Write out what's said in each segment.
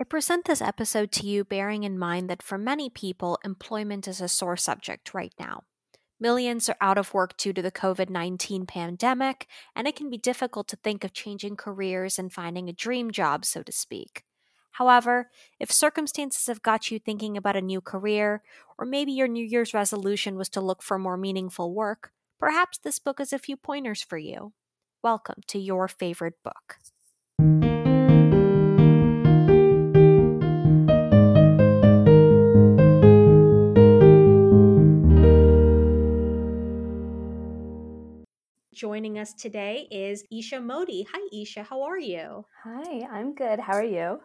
I present this episode to you bearing in mind that for many people, employment is a sore subject right now. Millions are out of work due to the COVID 19 pandemic, and it can be difficult to think of changing careers and finding a dream job, so to speak. However, if circumstances have got you thinking about a new career, or maybe your New Year's resolution was to look for more meaningful work, perhaps this book is a few pointers for you. Welcome to your favorite book. Joining us today is Isha Modi. Hi, Isha. How are you? Hi, I'm good. How are you?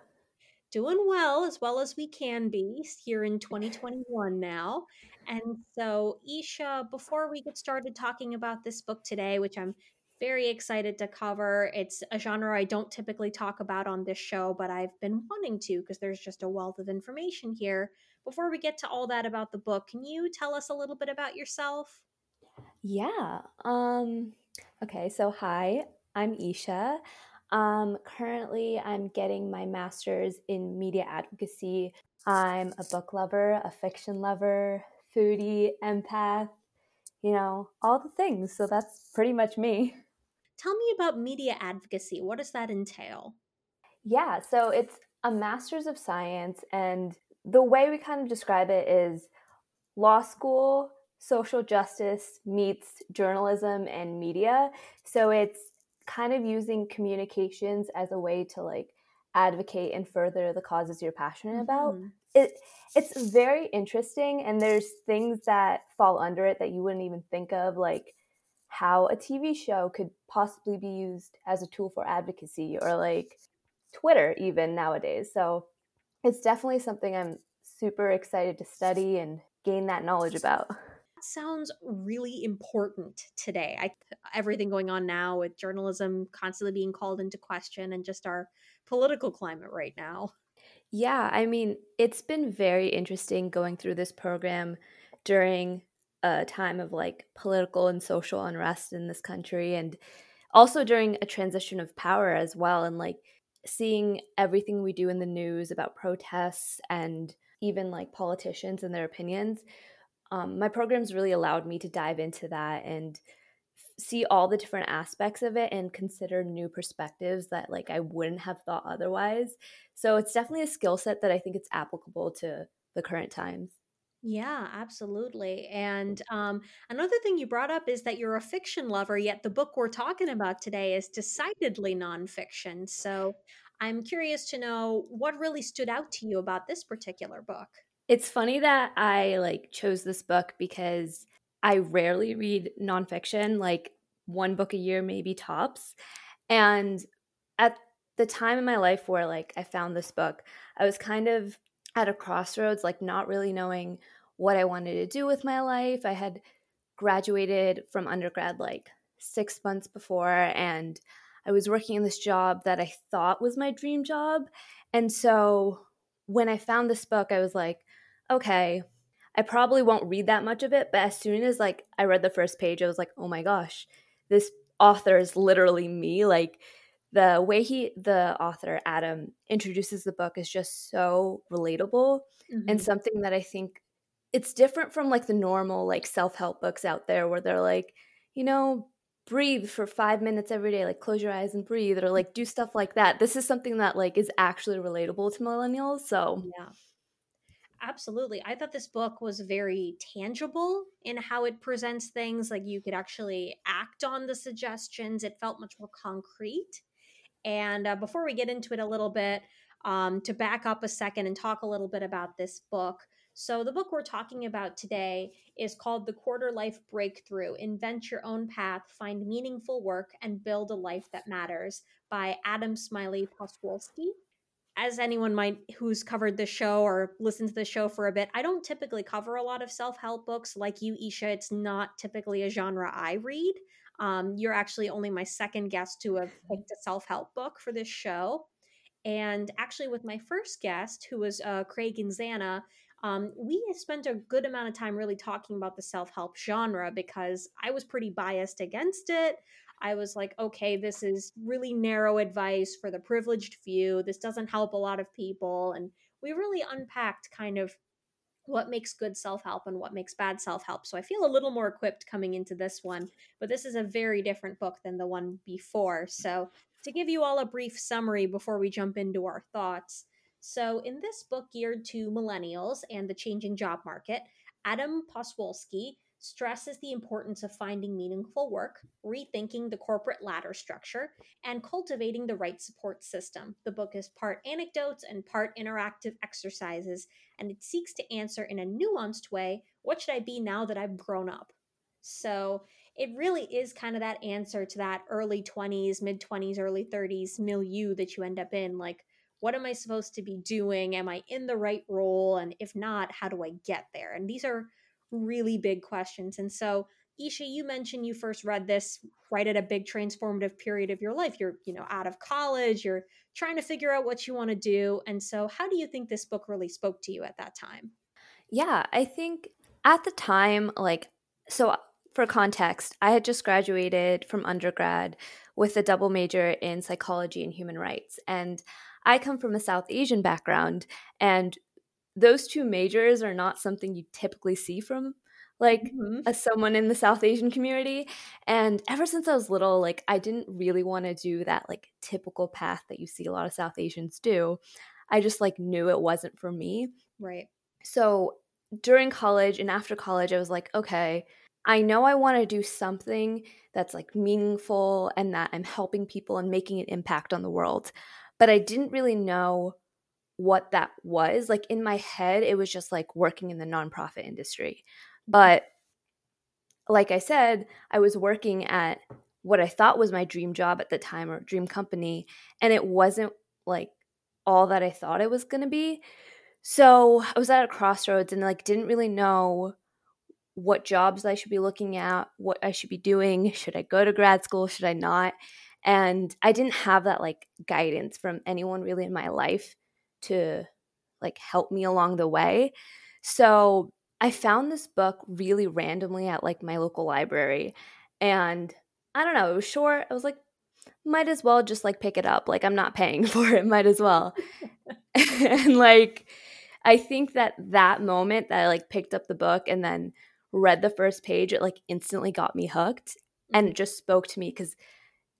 Doing well, as well as we can be here in 2021 now. And so, Isha, before we get started talking about this book today, which I'm very excited to cover, it's a genre I don't typically talk about on this show, but I've been wanting to because there's just a wealth of information here. Before we get to all that about the book, can you tell us a little bit about yourself? Yeah. Um Okay, so hi, I'm Isha. Um, currently, I'm getting my master's in media advocacy. I'm a book lover, a fiction lover, foodie, empath, you know, all the things. So that's pretty much me. Tell me about media advocacy. What does that entail? Yeah, so it's a master's of science, and the way we kind of describe it is law school social justice meets journalism and media. So it's kind of using communications as a way to like advocate and further the causes you're passionate about. Mm-hmm. It it's very interesting and there's things that fall under it that you wouldn't even think of like how a TV show could possibly be used as a tool for advocacy or like Twitter even nowadays. So it's definitely something I'm super excited to study and gain that knowledge about sounds really important today. I mm. everything going on now with journalism constantly being called into question and just our political climate right now. Yeah, I mean, it's been very interesting going through this program during a time of like political and social unrest in this country and also during a transition of power as well and like seeing everything we do in the news about protests and even like politicians and their opinions um, my programs really allowed me to dive into that and see all the different aspects of it and consider new perspectives that like I wouldn't have thought otherwise. So it's definitely a skill set that I think it's applicable to the current times. Yeah, absolutely. And um, another thing you brought up is that you're a fiction lover, yet the book we're talking about today is decidedly nonfiction. So I'm curious to know what really stood out to you about this particular book. It's funny that I like chose this book because I rarely read nonfiction, like one book a year, maybe tops. And at the time in my life where like I found this book, I was kind of at a crossroads, like not really knowing what I wanted to do with my life. I had graduated from undergrad like six months before, and I was working in this job that I thought was my dream job. And so when I found this book, I was like, okay, I probably won't read that much of it, but as soon as like I read the first page, I was like, oh my gosh, this author is literally me. Like the way he, the author Adam, introduces the book is just so relatable mm-hmm. and something that I think it's different from like the normal like self help books out there where they're like, you know, breathe for five minutes every day, like close your eyes and breathe, or like do stuff like that. This is something that like is actually relatable to millennials. So yeah absolutely. I thought this book was very tangible in how it presents things. Like you could actually act on the suggestions, it felt much more concrete. And uh, before we get into it a little bit, um, to back up a second and talk a little bit about this book. So, the book we're talking about today is called The Quarter Life Breakthrough Invent Your Own Path, Find Meaningful Work, and Build a Life That Matters by Adam Smiley Poswolsky as anyone might who's covered the show or listened to the show for a bit, I don't typically cover a lot of self help books like you, Isha. It's not typically a genre I read. Um, you're actually only my second guest to have picked a self help book for this show. And actually, with my first guest, who was uh, Craig and Zana, um, we spent a good amount of time really talking about the self help genre because I was pretty biased against it. I was like, okay, this is really narrow advice for the privileged few. This doesn't help a lot of people. And we really unpacked kind of what makes good self help and what makes bad self help. So I feel a little more equipped coming into this one, but this is a very different book than the one before. So, to give you all a brief summary before we jump into our thoughts. So, in this book geared to millennials and the changing job market, Adam Poswolsky stresses the importance of finding meaningful work, rethinking the corporate ladder structure, and cultivating the right support system. The book is part anecdotes and part interactive exercises, and it seeks to answer in a nuanced way what should I be now that I've grown up? So it really is kind of that answer to that early 20s, mid 20s, early 30s milieu that you end up in. Like, what am I supposed to be doing? Am I in the right role? And if not, how do I get there? And these are really big questions. And so, Isha, you mentioned you first read this right at a big transformative period of your life. You're, you know, out of college, you're trying to figure out what you want to do. And so, how do you think this book really spoke to you at that time? Yeah, I think at the time, like, so for context, I had just graduated from undergrad with a double major in psychology and human rights. And I come from a South Asian background, and those two majors are not something you typically see from like mm-hmm. as someone in the South Asian community. And ever since I was little, like I didn't really want to do that like typical path that you see a lot of South Asians do. I just like knew it wasn't for me. Right. So during college and after college, I was like, okay, I know I want to do something that's like meaningful and that I'm helping people and making an impact on the world. But I didn't really know what that was. Like in my head, it was just like working in the nonprofit industry. But like I said, I was working at what I thought was my dream job at the time or dream company, and it wasn't like all that I thought it was going to be. So I was at a crossroads and like didn't really know what jobs I should be looking at, what I should be doing. Should I go to grad school? Should I not? And I didn't have that like guidance from anyone really in my life to like help me along the way. So I found this book really randomly at like my local library. And I don't know, it was short. I was like, might as well just like pick it up. Like I'm not paying for it, might as well. and like I think that that moment that I like picked up the book and then read the first page, it like instantly got me hooked and it mm-hmm. just spoke to me because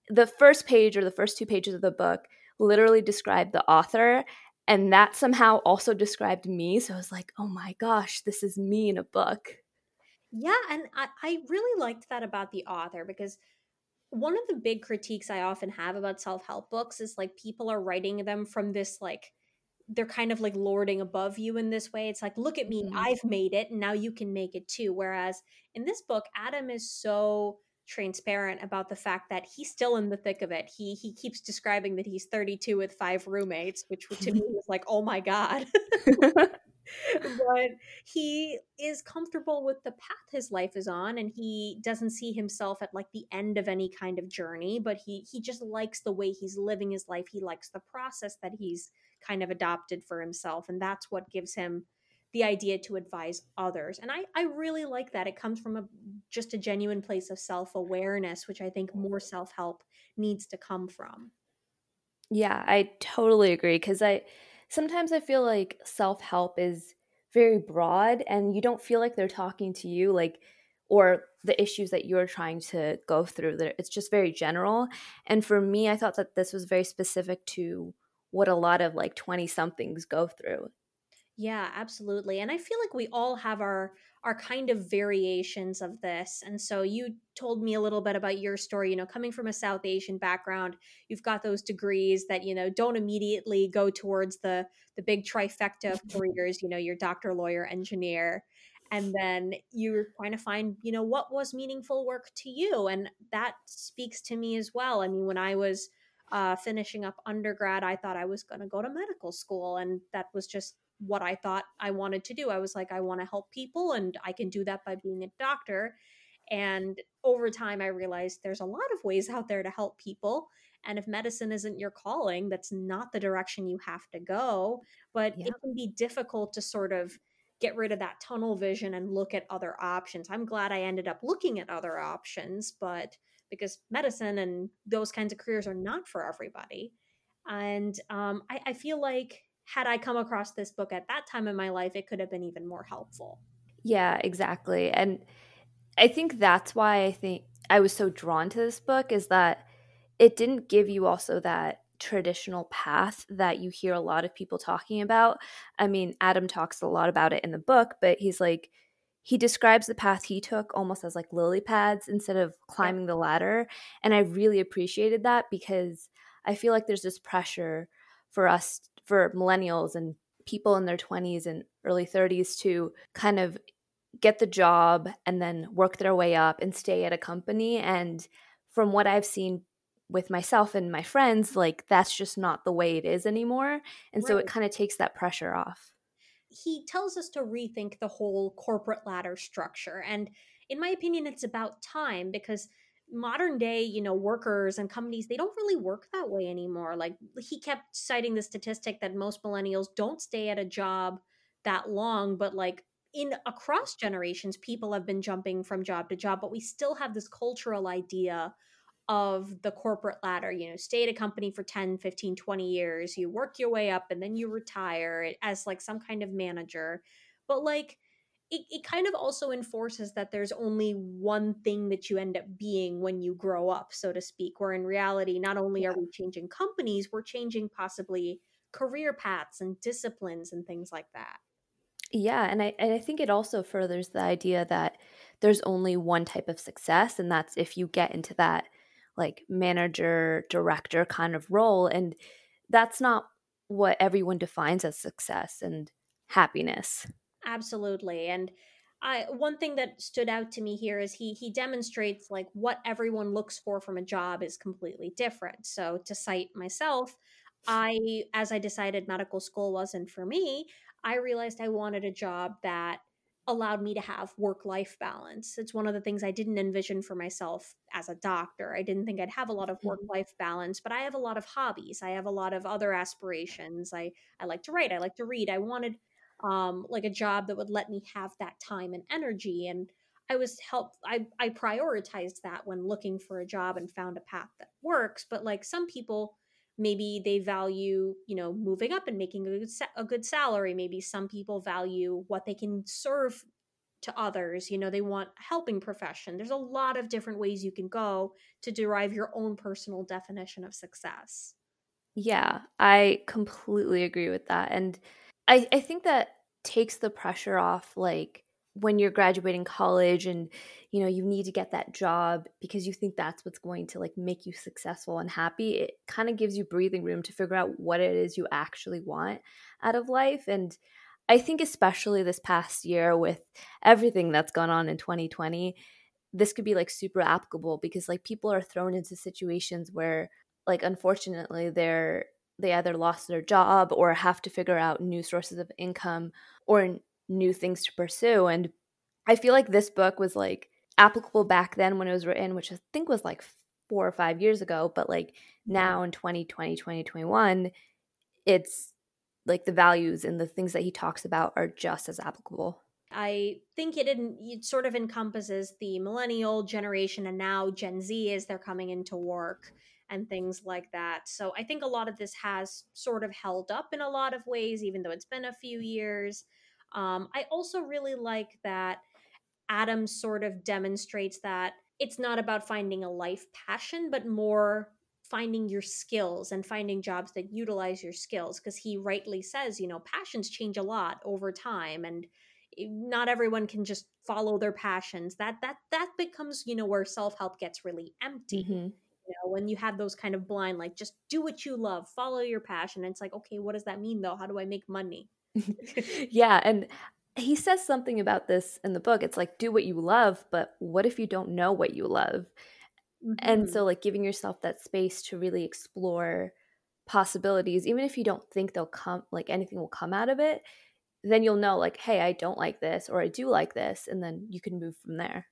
the first page or the first two pages of the book literally described the author and that somehow also described me so i was like oh my gosh this is me in a book. Yeah and I, I really liked that about the author because one of the big critiques i often have about self-help books is like people are writing them from this like they're kind of like lording above you in this way. It's like look at me mm-hmm. i've made it and now you can make it too. Whereas in this book adam is so transparent about the fact that he's still in the thick of it. He he keeps describing that he's 32 with five roommates, which to me was like, "Oh my god." but he is comfortable with the path his life is on and he doesn't see himself at like the end of any kind of journey, but he he just likes the way he's living his life. He likes the process that he's kind of adopted for himself and that's what gives him the idea to advise others and i i really like that. It comes from a just a genuine place of self-awareness which i think more self-help needs to come from. Yeah i totally agree because i sometimes i feel like self-help is very broad and you don't feel like they're talking to you like or the issues that you're trying to go through it's just very general. And for me i thought that this was very specific to what a lot of like 20 somethings go through yeah, absolutely. And I feel like we all have our our kind of variations of this. And so you told me a little bit about your story, you know, coming from a South Asian background, you've got those degrees that, you know, don't immediately go towards the the big trifecta of careers, you know, your doctor, lawyer, engineer. And then you're trying to find, you know, what was meaningful work to you. And that speaks to me as well. I mean, when I was uh, finishing up undergrad, I thought I was going to go to medical school. And that was just what I thought I wanted to do. I was like, I want to help people, and I can do that by being a doctor. And over time, I realized there's a lot of ways out there to help people. And if medicine isn't your calling, that's not the direction you have to go. But yeah. it can be difficult to sort of get rid of that tunnel vision and look at other options. I'm glad I ended up looking at other options, but because medicine and those kinds of careers are not for everybody. And um, I, I feel like had I come across this book at that time in my life, it could have been even more helpful. Yeah, exactly. And I think that's why I think I was so drawn to this book is that it didn't give you also that traditional path that you hear a lot of people talking about. I mean, Adam talks a lot about it in the book, but he's like, he describes the path he took almost as like lily pads instead of climbing the ladder. And I really appreciated that because I feel like there's this pressure for us, for millennials and people in their 20s and early 30s to kind of get the job and then work their way up and stay at a company. And from what I've seen with myself and my friends, like that's just not the way it is anymore. And right. so it kind of takes that pressure off. He tells us to rethink the whole corporate ladder structure. And in my opinion, it's about time because modern day you know workers and companies they don't really work that way anymore like he kept citing the statistic that most millennials don't stay at a job that long but like in across generations people have been jumping from job to job but we still have this cultural idea of the corporate ladder you know stay at a company for 10 15 20 years you work your way up and then you retire as like some kind of manager. But like it, it kind of also enforces that there's only one thing that you end up being when you grow up so to speak where in reality not only yeah. are we changing companies we're changing possibly career paths and disciplines and things like that yeah, and I and I think it also furthers the idea that there's only one type of success and that's if you get into that like manager, director kind of role and that's not what everyone defines as success and happiness. Absolutely. And I, one thing that stood out to me here is he he demonstrates like what everyone looks for from a job is completely different. So to cite myself, I as I decided medical school wasn't for me, I realized I wanted a job that allowed me to have work life balance. It's one of the things I didn't envision for myself as a doctor. I didn't think I'd have a lot of mm-hmm. work life balance, but I have a lot of hobbies. I have a lot of other aspirations. I I like to write, I like to read. I wanted um like a job that would let me have that time and energy and I was helped I I prioritized that when looking for a job and found a path that works, but like some people maybe they value you know moving up and making a good, a good salary maybe some people value what they can serve to others you know they want a helping profession. There's a lot of different ways you can go to derive your own personal definition of success. Yeah i completely agree with that and i i think that takes the pressure off like when you're graduating college and you know you need to get that job because you think that's what's going to like make you successful and happy it kind of gives you breathing room to figure out what it is you actually want out of life. And i think especially this past year with everything that's gone on in 2020 this could be like super applicable because like people are thrown into situations where like unfortunately they're they either lost their job or have to figure out new sources of income or new things to pursue. And I feel like this book was like applicable back then when it was written, which I think was like four or five years ago. But like now in 2020, 2021, it's like the values and the things that he talks about are just as applicable. I think it, it sort of encompasses the millennial generation and now Gen Z as they're coming into work and things like that. So I think a lot of this has sort of held up in a lot of ways, even though it's been a few years. Um, I also really like that Adam sort of demonstrates that it's not about finding a life passion, but more finding your skills and finding jobs that utilize your skills. Because he rightly says, you know, passions change a lot over time, and not everyone can just follow their passions. That that that becomes, you know, where self help gets really empty. Mm-hmm. You know, when you have those kind of blind, like just do what you love, follow your passion. And it's like, okay, what does that mean though? How do I make money? yeah, and he says something about this in the book. It's like do what you love, but what if you don't know what you love? Mm-hmm. And so like giving yourself that space to really explore possibilities even if you don't think they'll come like anything will come out of it, then you'll know like hey, I don't like this or I do like this and then you can move from there.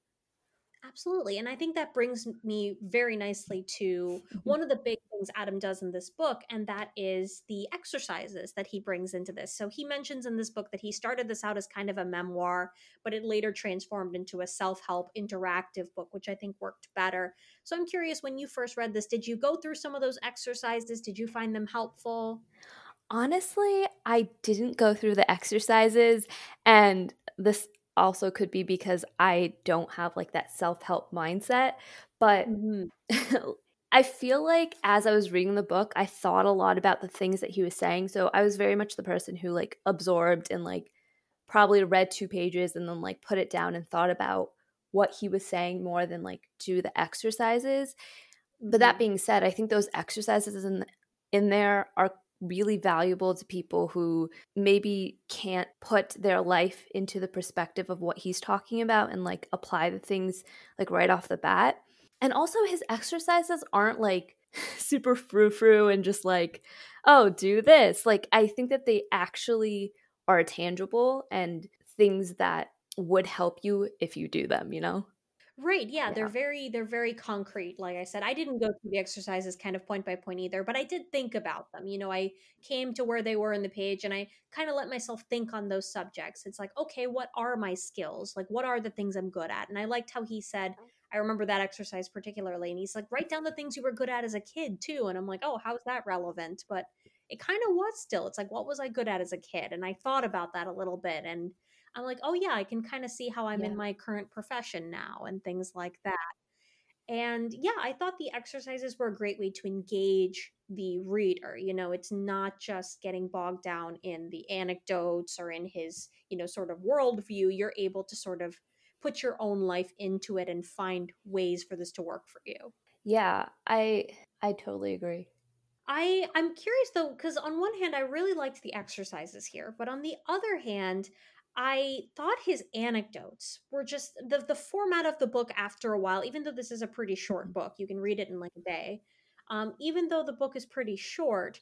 Absolutely. And I think that brings me very nicely to mm-hmm. one of the big things Adam does in this book, and that is the exercises that he brings into this. So he mentions in this book that he started this out as kind of a memoir, but it later transformed into a self help interactive book, which I think worked better. So I'm curious when you first read this, did you go through some of those exercises? Did you find them helpful? Honestly, I didn't go through the exercises, and this also could be because I don't have like that self help mindset. But mm-hmm. I feel like as I was reading the book, I thought a lot about the things that he was saying. So I was very much the person who like absorbed and like probably read two pages and then like put it down and thought about what he was saying more than like do the exercises. But that mm-hmm. being said, I think those exercises in in there are really valuable to people who maybe can't put their life into the perspective of what he's talking about and like apply the things like right off the bat. And also his exercises aren't like super frou frou and just like, oh, do this. Like I think that they actually are tangible and things that would help you if you do them, you know? Right. Yeah, yeah, they're very they're very concrete. Like I said, I didn't go through the exercises kind of point by point either, but I did think about them. You know, I came to where they were in the page and I kind of let myself think on those subjects. It's like, okay, what are my skills? Like what are the things I'm good at? And I liked how he said, oh. I remember that exercise particularly, and he's like, write down the things you were good at as a kid too. And I'm like, oh, how's that relevant? But it kind of was still. It's like, what was I good at as a kid? And I thought about that a little bit and I'm like, oh yeah, I can kind of see how I'm yeah. in my current profession now and things like that. And yeah, I thought the exercises were a great way to engage the reader. You know, it's not just getting bogged down in the anecdotes or in his, you know, sort of worldview. You're able to sort of put your own life into it and find ways for this to work for you. Yeah, I I totally agree. I I'm curious though cuz on one hand I really liked the exercises here, but on the other hand, I thought his anecdotes were just the the format of the book after a while, even though this is a pretty short mm-hmm. book, you can read it in like a day. Um, even though the book is pretty short,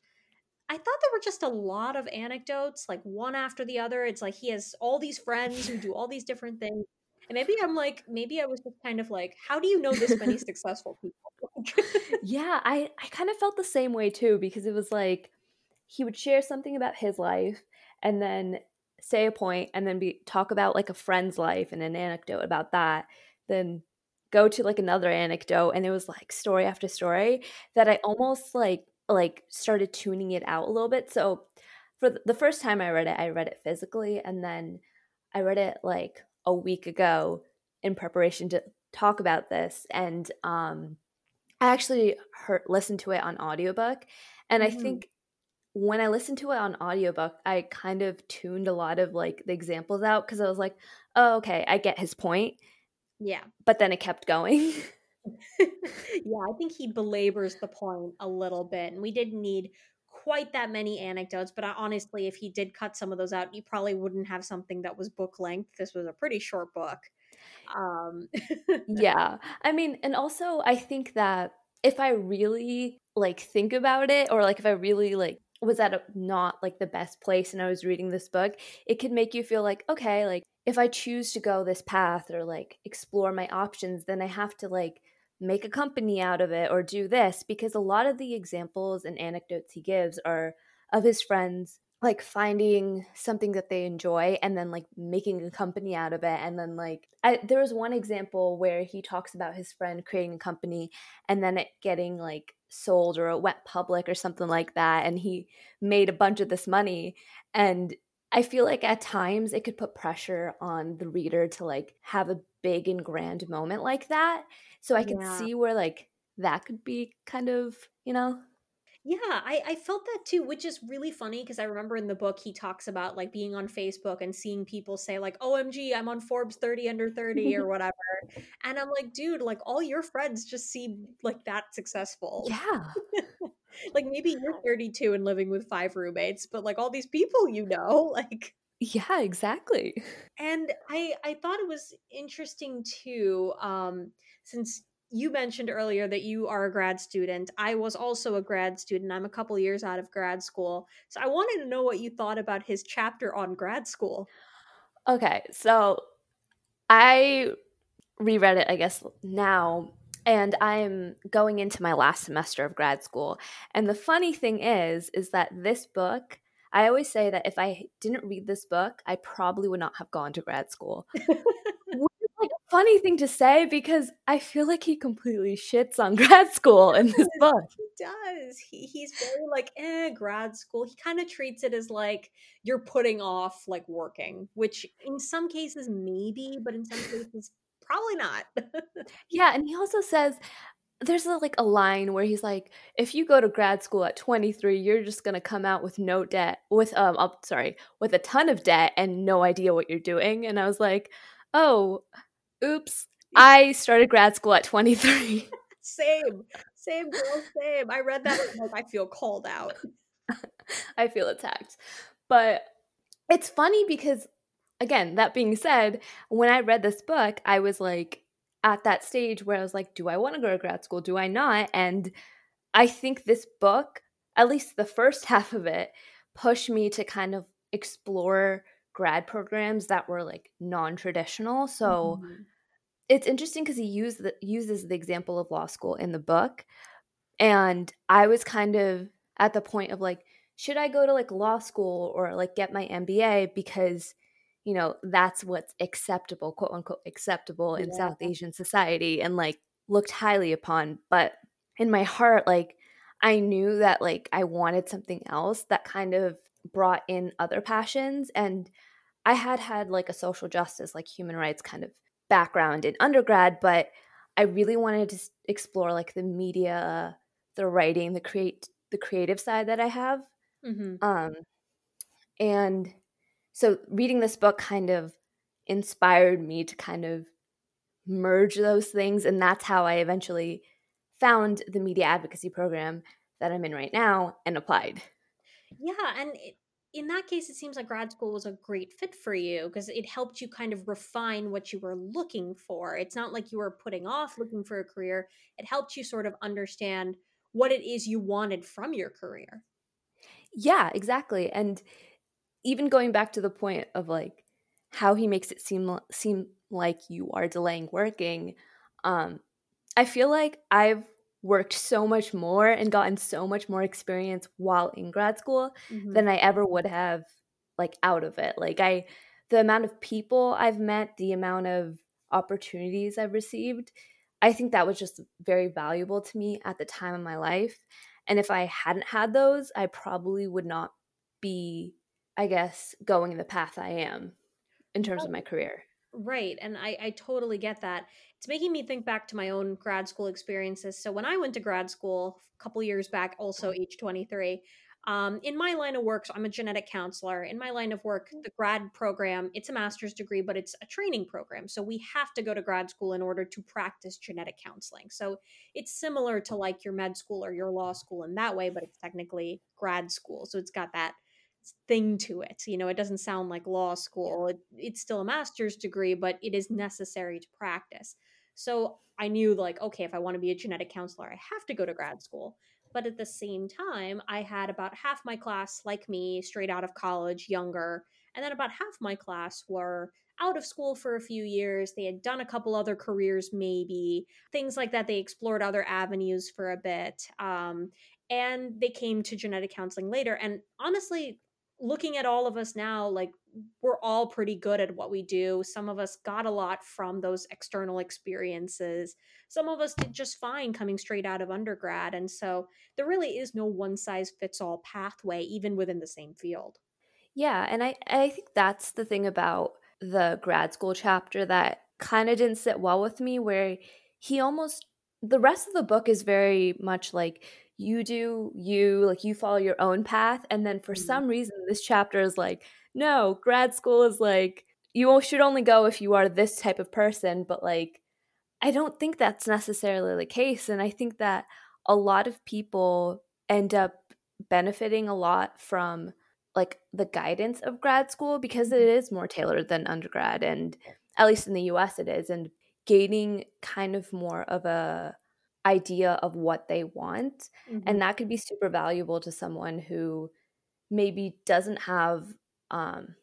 I thought there were just a lot of anecdotes, like one after the other. It's like he has all these friends who do all these different things. And maybe I'm like, maybe I was just kind of like, how do you know this many successful people? yeah, I, I kind of felt the same way too, because it was like he would share something about his life and then say a point and then be talk about like a friend's life and an anecdote about that then go to like another anecdote and it was like story after story that i almost like like started tuning it out a little bit so for the first time i read it i read it physically and then i read it like a week ago in preparation to talk about this and um i actually heard listened to it on audiobook and mm-hmm. i think when I listened to it on audiobook, I kind of tuned a lot of like the examples out because I was like, oh, okay, I get his point. Yeah. But then it kept going. yeah, I think he belabors the point a little bit. And we didn't need quite that many anecdotes, but honestly, if he did cut some of those out, you probably wouldn't have something that was book length. This was a pretty short book. Um yeah. I mean, and also I think that if I really like think about it or like if I really like was at a, not like the best place and I was reading this book, it could make you feel like, okay, like if I choose to go this path or like explore my options, then I have to like make a company out of it or do this because a lot of the examples and anecdotes he gives are of his friends like finding something that they enjoy and then like making a company out of it and then like I, there was one example where he talks about his friend creating a company and then it getting like sold or it went public or something like that and he made a bunch of this money and i feel like at times it could put pressure on the reader to like have a big and grand moment like that so i can yeah. see where like that could be kind of you know yeah, I, I felt that too, which is really funny because I remember in the book he talks about like being on Facebook and seeing people say like, "OMG, I'm on Forbes 30 under 30 or whatever," and I'm like, dude, like all your friends just seem like that successful. Yeah. like maybe you're 32 and living with five roommates, but like all these people you know, like yeah, exactly. And I I thought it was interesting too, um, since you mentioned earlier that you are a grad student. I was also a grad student. I'm a couple years out of grad school. So I wanted to know what you thought about his chapter on grad school. Okay, so I reread it, I guess, now, and I'm going into my last semester of grad school. And the funny thing is, is that this book, I always say that if I didn't read this book, I probably would not have gone to grad school. funny thing to say because I feel like he completely shits on grad school in this book. He does. He, he's very like, eh, grad school. He kind of treats it as like you're putting off like working, which in some cases maybe, but in some cases probably not. yeah, and he also says there's a, like a line where he's like, if you go to grad school at 23, you're just gonna come out with no debt, with um, I'm sorry, with a ton of debt and no idea what you're doing. And I was like, oh, oops, I started grad school at 23. same, same girl, same. I read that like I feel called out. I feel attacked. But it's funny because again, that being said, when I read this book, I was like at that stage where I was like, do I want to go to grad school? Do I not? And I think this book, at least the first half of it, pushed me to kind of explore grad programs that were like non-traditional. So mm-hmm. it's interesting because he used the, uses the example of law school in the book, and I was kind of at the point of like, should I go to like law school or like get my MBA because you know that's what's acceptable, quote unquote acceptable in yeah. South Asian society and like looked highly upon. But in my heart, like I knew that like I wanted something else that kind of brought in other passions and I had had like a social justice like human rights kind of background in undergrad but I really wanted to explore like the media the writing the create the creative side that I have mm-hmm. um and so reading this book kind of inspired me to kind of merge those things and that's how I eventually found the media advocacy program that I'm in right now and applied. Yeah, and it, in that case, it seems like grad school was a great fit for you because it helped you kind of refine what you were looking for. It's not like you were putting off looking for a career, it helped you sort of understand what it is you wanted from your career. Yeah, exactly. And even going back to the point of like how he makes it seem seem like you are delaying working, um, I feel like I've worked so much more and gotten so much more experience while in grad school mm-hmm. than I ever would have like out of it. Like I the amount of people I've met, the amount of opportunities I've received, I think that was just very valuable to me at the time of my life. And if I hadn't had those, I probably would not be, I guess, going the path I am in terms of my career. Right. And I, I totally get that. It's making me think back to my own grad school experiences. So when I went to grad school a couple years back, also age 23, um, in my line of work, so I'm a genetic counselor. In my line of work, mm. the grad program, it's a master's degree, but it's a training program. So we have to go to grad school in order to practice genetic counseling. So it's similar to like your med school or your law school in that way, but it's technically grad school. So it's got that thing to it. You know, it doesn't sound like law school. It, it's still a master's degree, but it is necessary to practice. So I knew, like, okay, if I want to be a genetic counselor, I have to go to grad school. But at the same time, I had about half my class, like me, straight out of college, younger. And then about half my class were out of school for a few years. They had done a couple other careers, maybe things like that. They explored other avenues for a bit. Um, and they came to genetic counseling later. And honestly, looking at all of us now, like we're all pretty good at what we do. Some of us got a lot from those external experiences. Some of us did just fine coming straight out of undergrad. And so there really is no one size fits all pathway, even within the same field. Yeah. And I, I think that's the thing about the grad school chapter that kind of didn't sit well with me, where he almost, the rest of the book is very much like, you do you like you follow your own path and then for mm-hmm. some reason this chapter is like no grad school is like you should only go if you are this type of person but like i don't think that's necessarily the case and i think that a lot of people end up benefiting a lot from like the guidance of grad school because it mm-hmm. more tailored than undergrad and at least in the US it is and gaining kind of more of a idea of what they want mm-hmm. and that could be super valuable to someone who maybe doesn't have um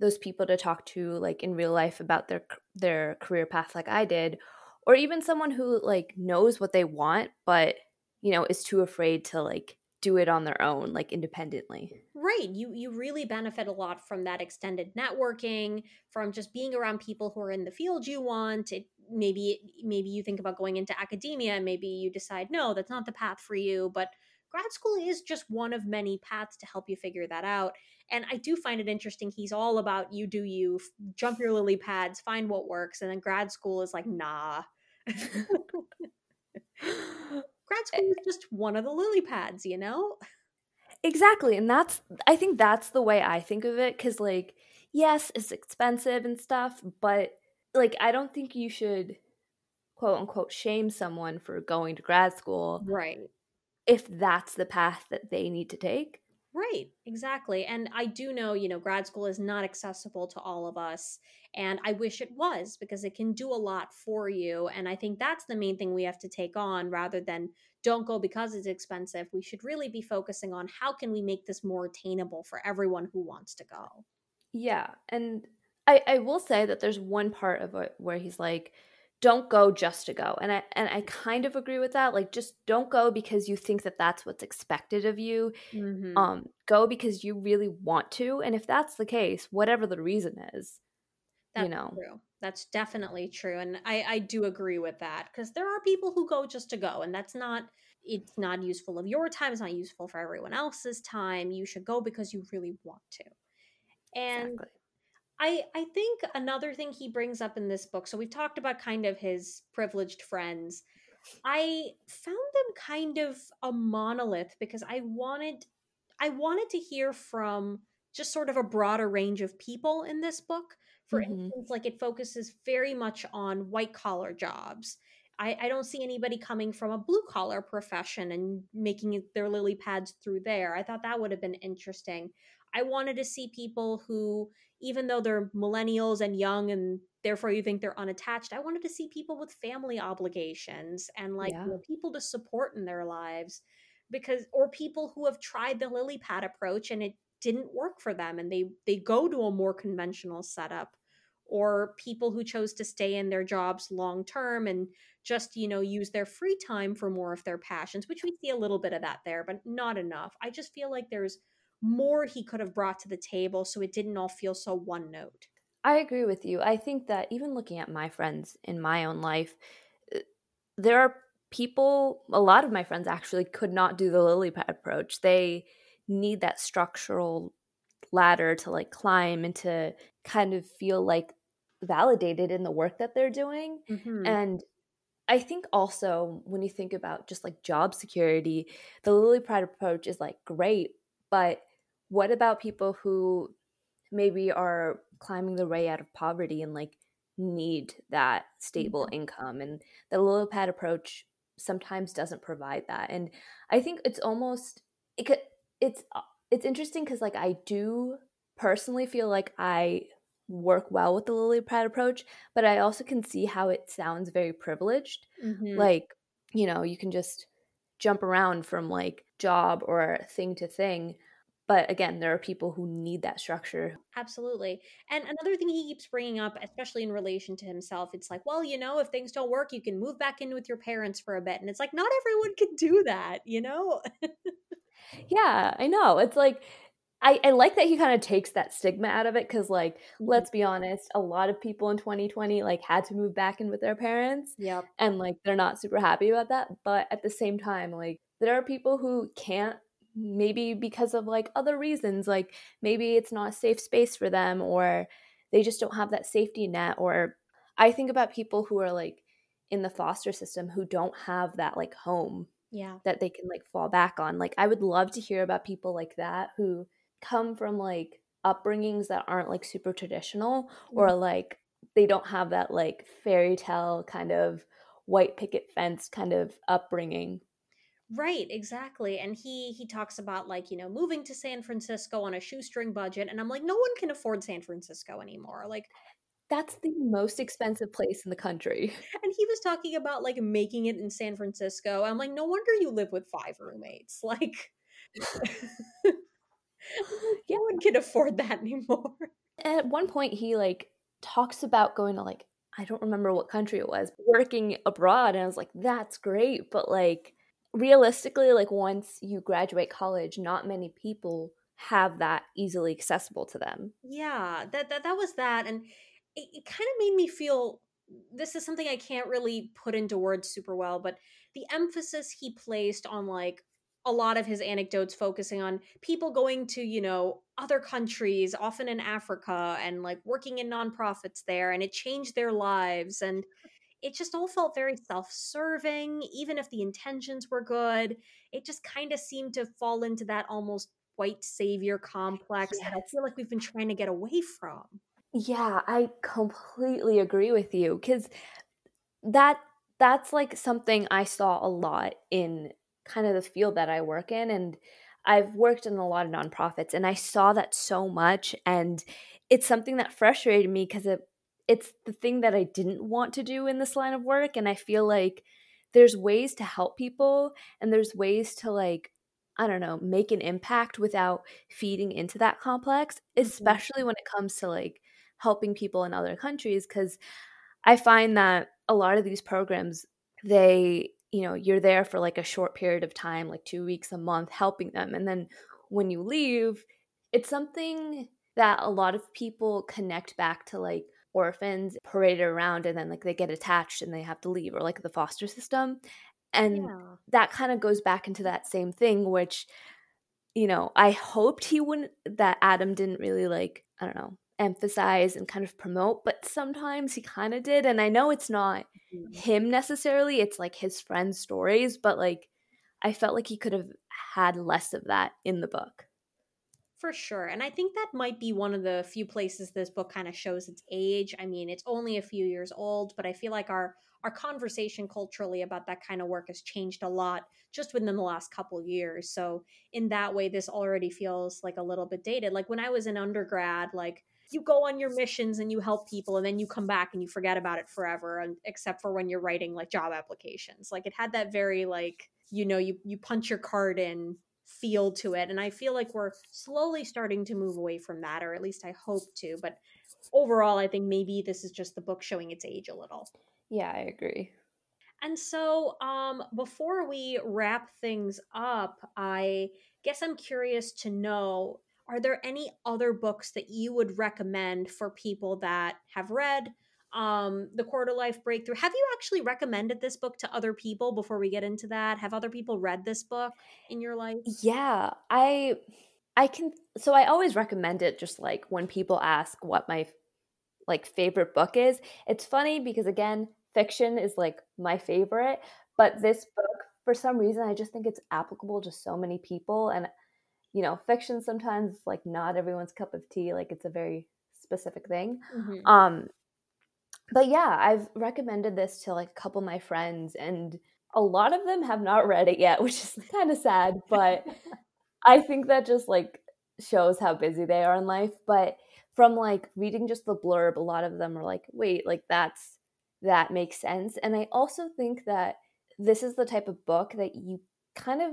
those people to talk to like in real life about their their career path like I did or even someone who like knows what they want but you know is too afraid to like do it on their own like independently. Right you you really benefit a lot from that extended networking from just being around people who are in the field you want it maybe maybe you think about going into academia maybe you decide no that's not the path for you but grad school is just one of many paths to help you figure that out and i do find it interesting he's all about you do you jump your lily pads find what works and then grad school is like nah grad school eh is just one of the lily pads, you know? Exactly. And that's, I think that's the way I think of it. Cause, like, yes, it's expensive and stuff, but like, I don't think you should quote unquote shame someone for going to grad school. Right. If that's the path that they need to take. Right, exactly. And I do know, you know, grad school is not accessible to all of us. And I wish it was because it can do a lot for you. And I think that's the main thing we have to take on rather than don't go because it's expensive. We should really be focusing on how can we make this more attainable for everyone who wants to go. Yeah. And I, I will say that there's one part of it where he's like, don't go just to go. And i and i kind of agree with that. Like just don't go because you think that that's what's expected of you. Mm-hmm. um go because you really want to. And if that's the case whatever the reason is that's you know. true. that's definitely true. And i i do agree with that because there are people who go just to go and that's not it's not useful of your time. It's not useful for everyone else's time. You should go because you really want to. And exactly. I I think another thing he brings up in this book. So we've talked about kind of his privileged friends. I found them kind of a monolith because I wanted I wanted to hear from just sort of a broader range of people in this book. For mm-hmm. instance, like it focuses very much on white collar jobs. I, I don't see anybody coming from a blue collar profession and making their lily pads through there. I thought that would have been interesting. I wanted to see people who, even though they're millennials and young and therefore you think they're unattached, I wanted to see people with family obligations and like yeah. you know, people to support in their lives because or people who have tried the lily pad approach and it didn't work for them and they they go to a more conventional setup or people who chose to stay in their jobs long term and just you know use their free time for more of their passions which we see a little bit of that there but not enough i just feel like there's more he could have brought to the table so it didn't all feel so one note. I agree with you. I think that even looking at my friends in my own life, uh, there are people, a lot of my friends actually could not do the lily pad approach. They need that structural ladder to like climb and to kind of feel like validated in the work that they're doing. Mm-hmm. And I think also when you think about just like job security, the lily pad approach is like great, but what about people who maybe are climbing the way out of poverty and like need that stable mm-hmm. income and the lily pad approach sometimes doesn't provide that and i think it's almost it could, it's uh, it's interesting because like i do personally feel like i work well with the lily pad approach but i also can see how it sounds very privileged mm-hmm. like you know you can just jump around from like job or thing to thing but again there are people who need that structure. Absolutely and another thing he keeps bringing up especially in relation to himself it's like well you know if things don't work you can move back in with your parents for a bit and it's like not everyone can do that you know? Yeah i know it's like I, I like that he kind of takes that stigma out of it because like mm-hmm. let's be honest a lot of people in 2020 like had to move back in with their parents yep. and like they're not super happy about that but at the same time like there are people who can't maybe because of like other reasons like maybe it's not a safe space for them or they just don't have that safety net or i think about people who are like in the foster system who don't have that like home yeah that they can like fall back on like i would love to hear about people like that who come from like upbringings that aren't like super traditional mm-hmm. or like they don't have that like fairy tale kind of white picket fence kind of upbringing Right, exactly. And he he talks about like, you know, moving to San Francisco on a shoestring budget and I'm like no one can afford San Francisco anymore. Like that's the most expensive place in the country. And he was talking about like making it in San Francisco. I'm like no wonder you live with five roommates. Like yeah. no one can afford that anymore. At one point, he like talks about going to like I don't remember what country it was, working abroad, and I was like, that's great, but like realistically, like once you graduate college, not many people have that easily accessible to them. Yeah, that that, that was that, and it, it kind of made me feel. This is something I can't really put into words super well, but the emphasis he placed on like a lot of his anecdotes focusing on people going to, you know, other countries, often in Africa, and like working in nonprofits there, and it changed their lives. And it just all felt very self serving, even if the intentions were good. It just kind of seemed to fall into that almost white savior complex yes. that I feel like we've been trying to get away from. Yeah, I completely agree with you because that that's like something I saw a lot in kind of the field that I work in and I've worked in a lot of nonprofits and I saw that so much and it's something that frustrated me because it it's the thing that I didn't want to do in this line of work and I feel like there's ways to help people and there's ways to like I don't know, make an impact without feeding into that complex, mm-hmm. especially mm-hmm. when it comes to like helping people in other countries cuz I find that a lot of these programs they you know you're there for like a short period of time like 2 weeks a month helping them and then when you leave it's something that a lot of people connect back to like orphans paraded around and then like they get attached and they have to leave or like the foster system and yeah. that kind of goes back into that same thing which you know i hoped he wouldn't that adam didn't really like i don't know emphasize and kind of promote, but sometimes he kind of did. And I know it's not mm-hmm. him necessarily, it's like his friends' stories, but like I felt like he could have had less of that in the book. For sure. And I think that might be one of the few places this book kind of shows its age. I mean, it's only a few years old, but I feel like our our conversation culturally about that kind of work has changed a lot just within the last couple years. So in that way this already feels like a little bit dated. Like when I was in undergrad, like you go on your missions and you help people and then you come back and you forget about it forever and except for when you're writing like job applications like it had that very like you know you you punch your card in feel to it and i feel like we're slowly starting to move away from that or at least i hope to but overall i think maybe this is just the book showing its age a little. Yeah i agree. And so um before we wrap things up i guess i'm curious to know are there any other books that you would recommend for people that have read um, the quarter life breakthrough have you actually recommended this book to other people before we get into that have other people read this book in your life yeah i i can so i always recommend it just like when people ask what my like favorite book is it's funny because again fiction is like my favorite but this book for some reason i just think it's applicable to so many people and you know, fiction sometimes like not everyone's cup of tea. Like it's a very specific thing. Mm-hmm. Um, but yeah, I've recommended this to like a couple of my friends, and a lot of them have not read it yet, which is kind of sad. But I think that just like shows how busy they are in life. But from like reading just the blurb, a lot of them are like, wait, like that's that makes sense. And I also think that this is the type of book that you kind of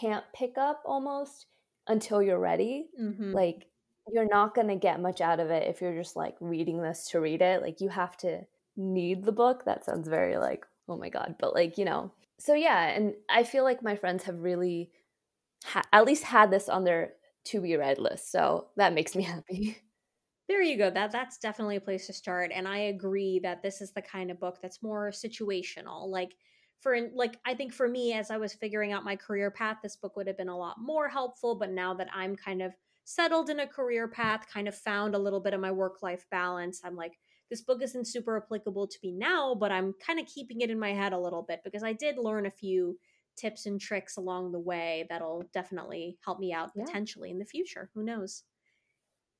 can't pick up almost until you're ready. Mm-hmm. Like you're not going to get much out of it if you're just like reading this to read it. Like you have to need the book. That sounds very like, oh my God. But like, you know, so yeah. And I feel like my friends have really ha- at least had this on their to be read list. So that makes me happy. There you go. That that's definitely a place to start. And I agree that this is the kind of book that's more situational. Like for like i think for me as i was figuring out my career path this book would have been a lot more helpful but now that i'm kind of settled in a career path kind of found a little bit of my work life balance i'm like this book isn't super applicable to me now but i'm kind of keeping it in my head a little bit because i did learn a few tips and tricks along the way that'll definitely help me out yeah. potentially in the future who knows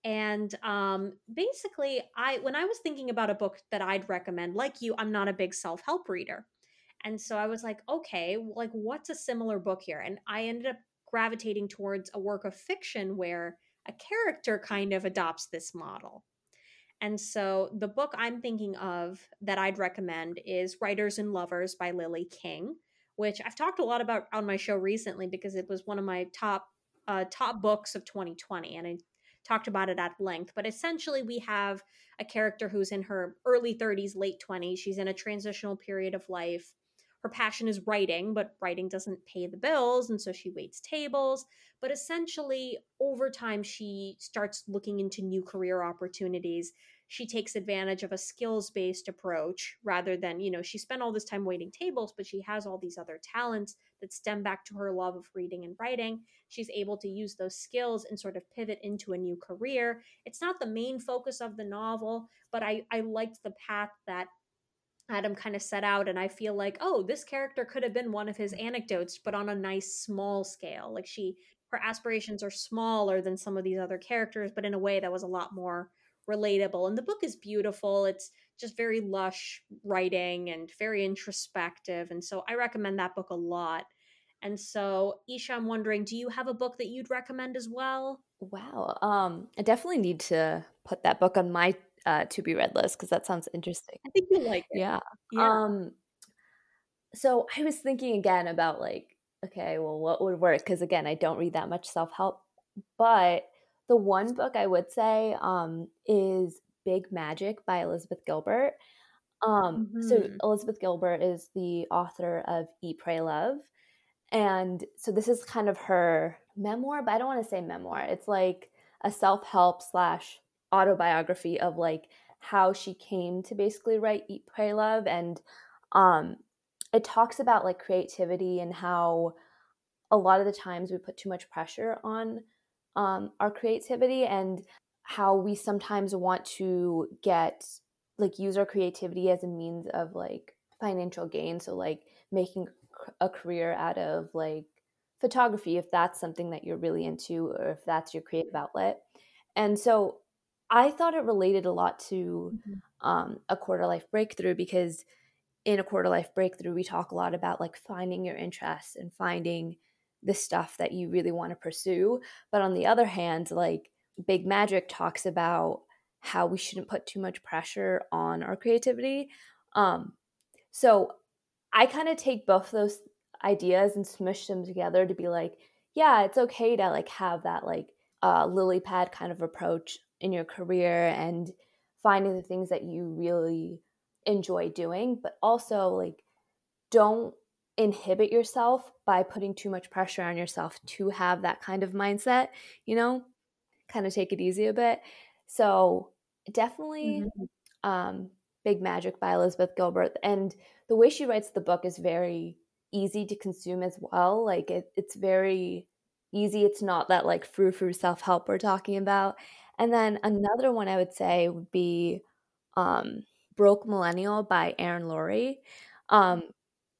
and um, basically i when i was thinking about a book that i'd recommend like you i'm not a big self-help reader and so I was like, okay, like what's a similar book here? And I ended up gravitating towards a work of fiction where a character kind of adopts this model. And so the book I'm thinking of that I'd recommend is Writers and Lovers by Lily King, which I've talked a lot about on my show recently because it was one of my top uh, top books of 2020, and I talked about it at length. But essentially, we have a character who's in her early 30s, late 20s. She's in a transitional period of life. Her passion is writing, but writing doesn't pay the bills. And so she waits tables. But essentially, over time, she starts looking into new career opportunities she takes advantage of a skills based approach rather than, you know, she spent all this time waiting tables, but she has all these other talents that stem back to her love of reading and writing. She's able to use those skills and sort of pivot into a new career. It's not the main focus of the novel, but I, I liked the path that Adam kind of set out, and I feel like, oh, this character could have been one of his anecdotes, but on a nice small scale. Like she, her aspirations are smaller than some of these other characters, but in a way that was a lot more relatable. And the book is beautiful. It's just very lush writing and very introspective. And so I recommend that book a lot. And so, Isha, I'm wondering, do you have a book that you'd recommend as well? Wow. Um, I definitely need to put that book on my uh, to be read list because that sounds interesting. I think you like it. Yeah. yeah. Um, so I was thinking again about like, okay, well, what would work? Because again, I don't read that much self help, but the one book I would say um, is Big Magic by Elizabeth Gilbert. Um, mm-hmm. So, Elizabeth Gilbert is the author of Eat, Pray, Love. And so, this is kind of her memoir, but I don't want to say memoir. It's like a self help slash autobiography of like how she came to basically write Eat, Pray, Love. And um, it talks about like creativity and how a lot of the times we put too much pressure on um, our creativity and how we sometimes want to get like use our creativity as a means of like financial gain so like making a career out of like photography if that's something that you're really into or if that's your creative outlet and so i thought it related a lot to mm-hmm. um, a quarter life breakthrough because in a quarter life breakthrough we talk a lot about like finding your interests and finding the stuff that you really want to pursue. But on the other hand, like Big Magic talks about how we shouldn't put too much pressure on our creativity. Um, so I kind of take both those ideas and smush them together to be like, yeah, it's okay to like have that like uh, lily pad kind of approach in your career and finding the things that you really enjoy doing, but also like don't inhibit yourself by putting too much pressure on yourself to have that kind of mindset, you know, kind of take it easy a bit. So, definitely mm-hmm. um, Big Magic by Elizabeth Gilbert. And the way she writes the book is very easy to consume as well. Like, it, it's very easy. It's not that like frou frou self help we're talking about. And then another one I would say would be um, Broke Millennial by Erin Lowry. Um,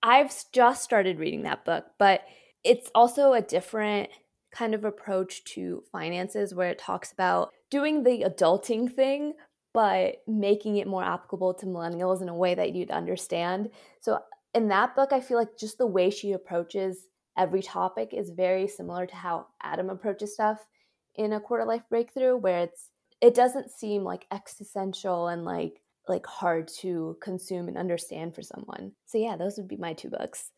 I've just started reading that book, but it's also a different kind of approach to finances where it talks about doing the adulting thing but making it more applicable to millennials in a way that you'd understand. So in that book I feel like just the way she approaches every topic is very similar to how Adam approaches stuff in a quarter life breakthrough where it's it doesn't seem like existential and like like hard to consume and understand for someone. So yeah, those would be my two books.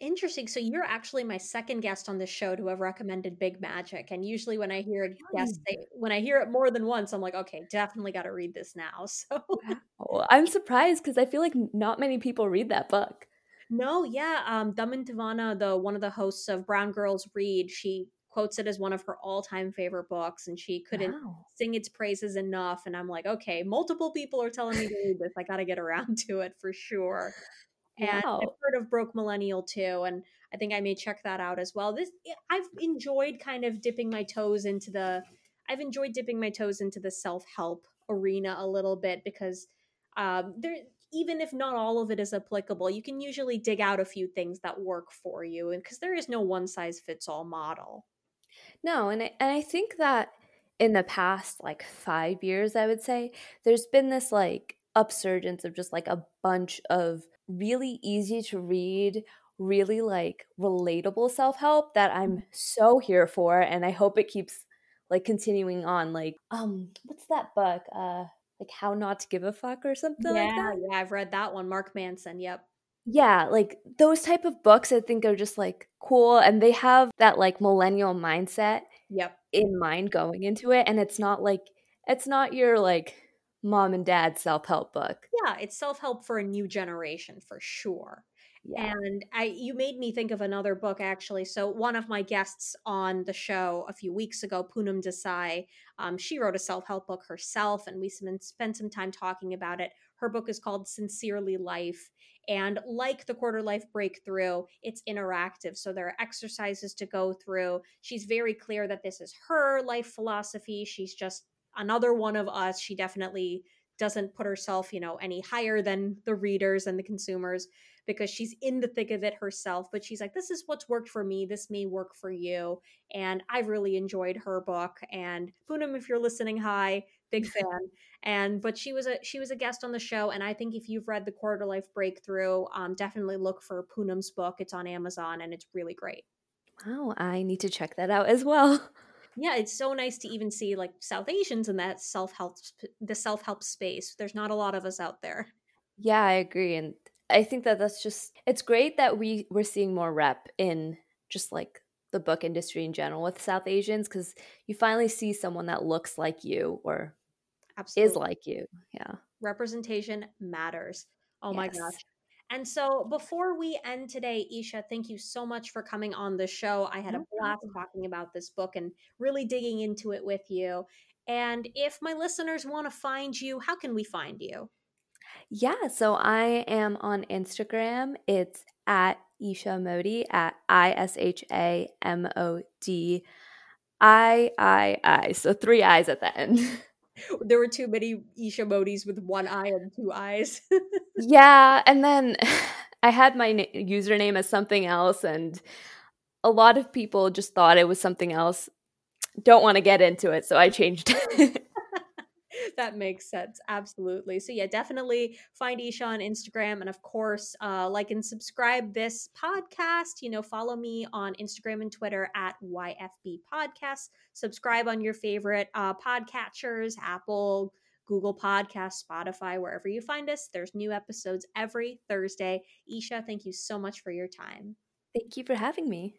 Interesting. So you're actually my second guest on this show to have recommended Big Magic. And usually when I hear a guest say, when I hear it more than once, I'm like, okay, definitely got to read this now. So wow. I'm surprised because I feel like not many people read that book. No, yeah. Um, Daman Tavana, the one of the hosts of Brown Girls Read, she quotes it as one of her all-time favorite books and she couldn't wow. sing its praises enough and i'm like okay multiple people are telling me to read this i gotta get around to it for sure and wow. i've heard of broke millennial too and i think i may check that out as well this i've enjoyed kind of dipping my toes into the i've enjoyed dipping my toes into the self-help arena a little bit because um, there even if not all of it is applicable, you can usually dig out a few things that work for you, and because there is no one size fits all model. No, and I, and I think that in the past like 5 years I would say there's been this like upsurgence of just like a bunch of really easy to read really like relatable self-help that I'm mm-hmm. so here for and I hope it keeps like continuing on like um what's that book? Uh like how not to give a fuck or something yeah, like that? yeah i've read that one mark manson yep yeah like those type of books i think are just like cool and they have that like millennial mindset yep in mind going into it and it's not like it's not your like mom and dad self-help book. Yeah, it's self-help for a new generation for sure. Yeah. And I you made me think of another book actually. So one of my guests on the show a few weeks ago, Poonam Desai, um, she wrote a self-help book herself, and we spent some time talking about it. Her book is called Sincerely Life. And like the quarter life breakthrough, it's interactive. So there are exercises to go through. She's very clear that this is her life philosophy. She's just another one of us. She definitely doesn't put herself, you know, any higher than the readers and the consumers because she's in the thick of it herself. But she's like, this is what's worked for me. This may work for you. And I've really enjoyed her book. And Poonam, if you're listening, hi, big fan. And but she was a she was a guest on the show. And I think if you've read the Quarter Life Breakthrough, um, definitely look for Poonam's book. It's on Amazon and it's really great. Wow, I need to check that out as well. Yeah, it's so nice to even see like South Asians in that self help the self help space. There's not a lot of us out there. Yeah, I agree, and I think that that's just it's great that we we're seeing more rep in just like the book industry in general with South Asians because you finally see someone that looks like you or Absolutely. is like you. Yeah, representation matters. Oh yes. my gosh. And so before we end today, Isha, thank you so much for coming on the show. I had a blast talking about this book and really digging into it with you. And if my listeners want to find you, how can we find you? Yeah, so I am on Instagram. It's at Isha Modi at I S H A M O D I I I. So three eyes at the end. there were too many Isha Modis with one eye and two eyes. yeah, and then I had my na- username as something else, and a lot of people just thought it was something else. Don't want to get into it, so I changed it. that makes sense. Absolutely. So yeah, definitely find Isha on Instagram, and of course, uh, like and subscribe this podcast. You know, follow me on Instagram and Twitter at YFB Podcast. Subscribe on your favorite uh, podcatchers, Apple. Google Podcast, Spotify, wherever you find us. There's new episodes every Thursday. Isha, thank you so much for your time. Thank you for having me.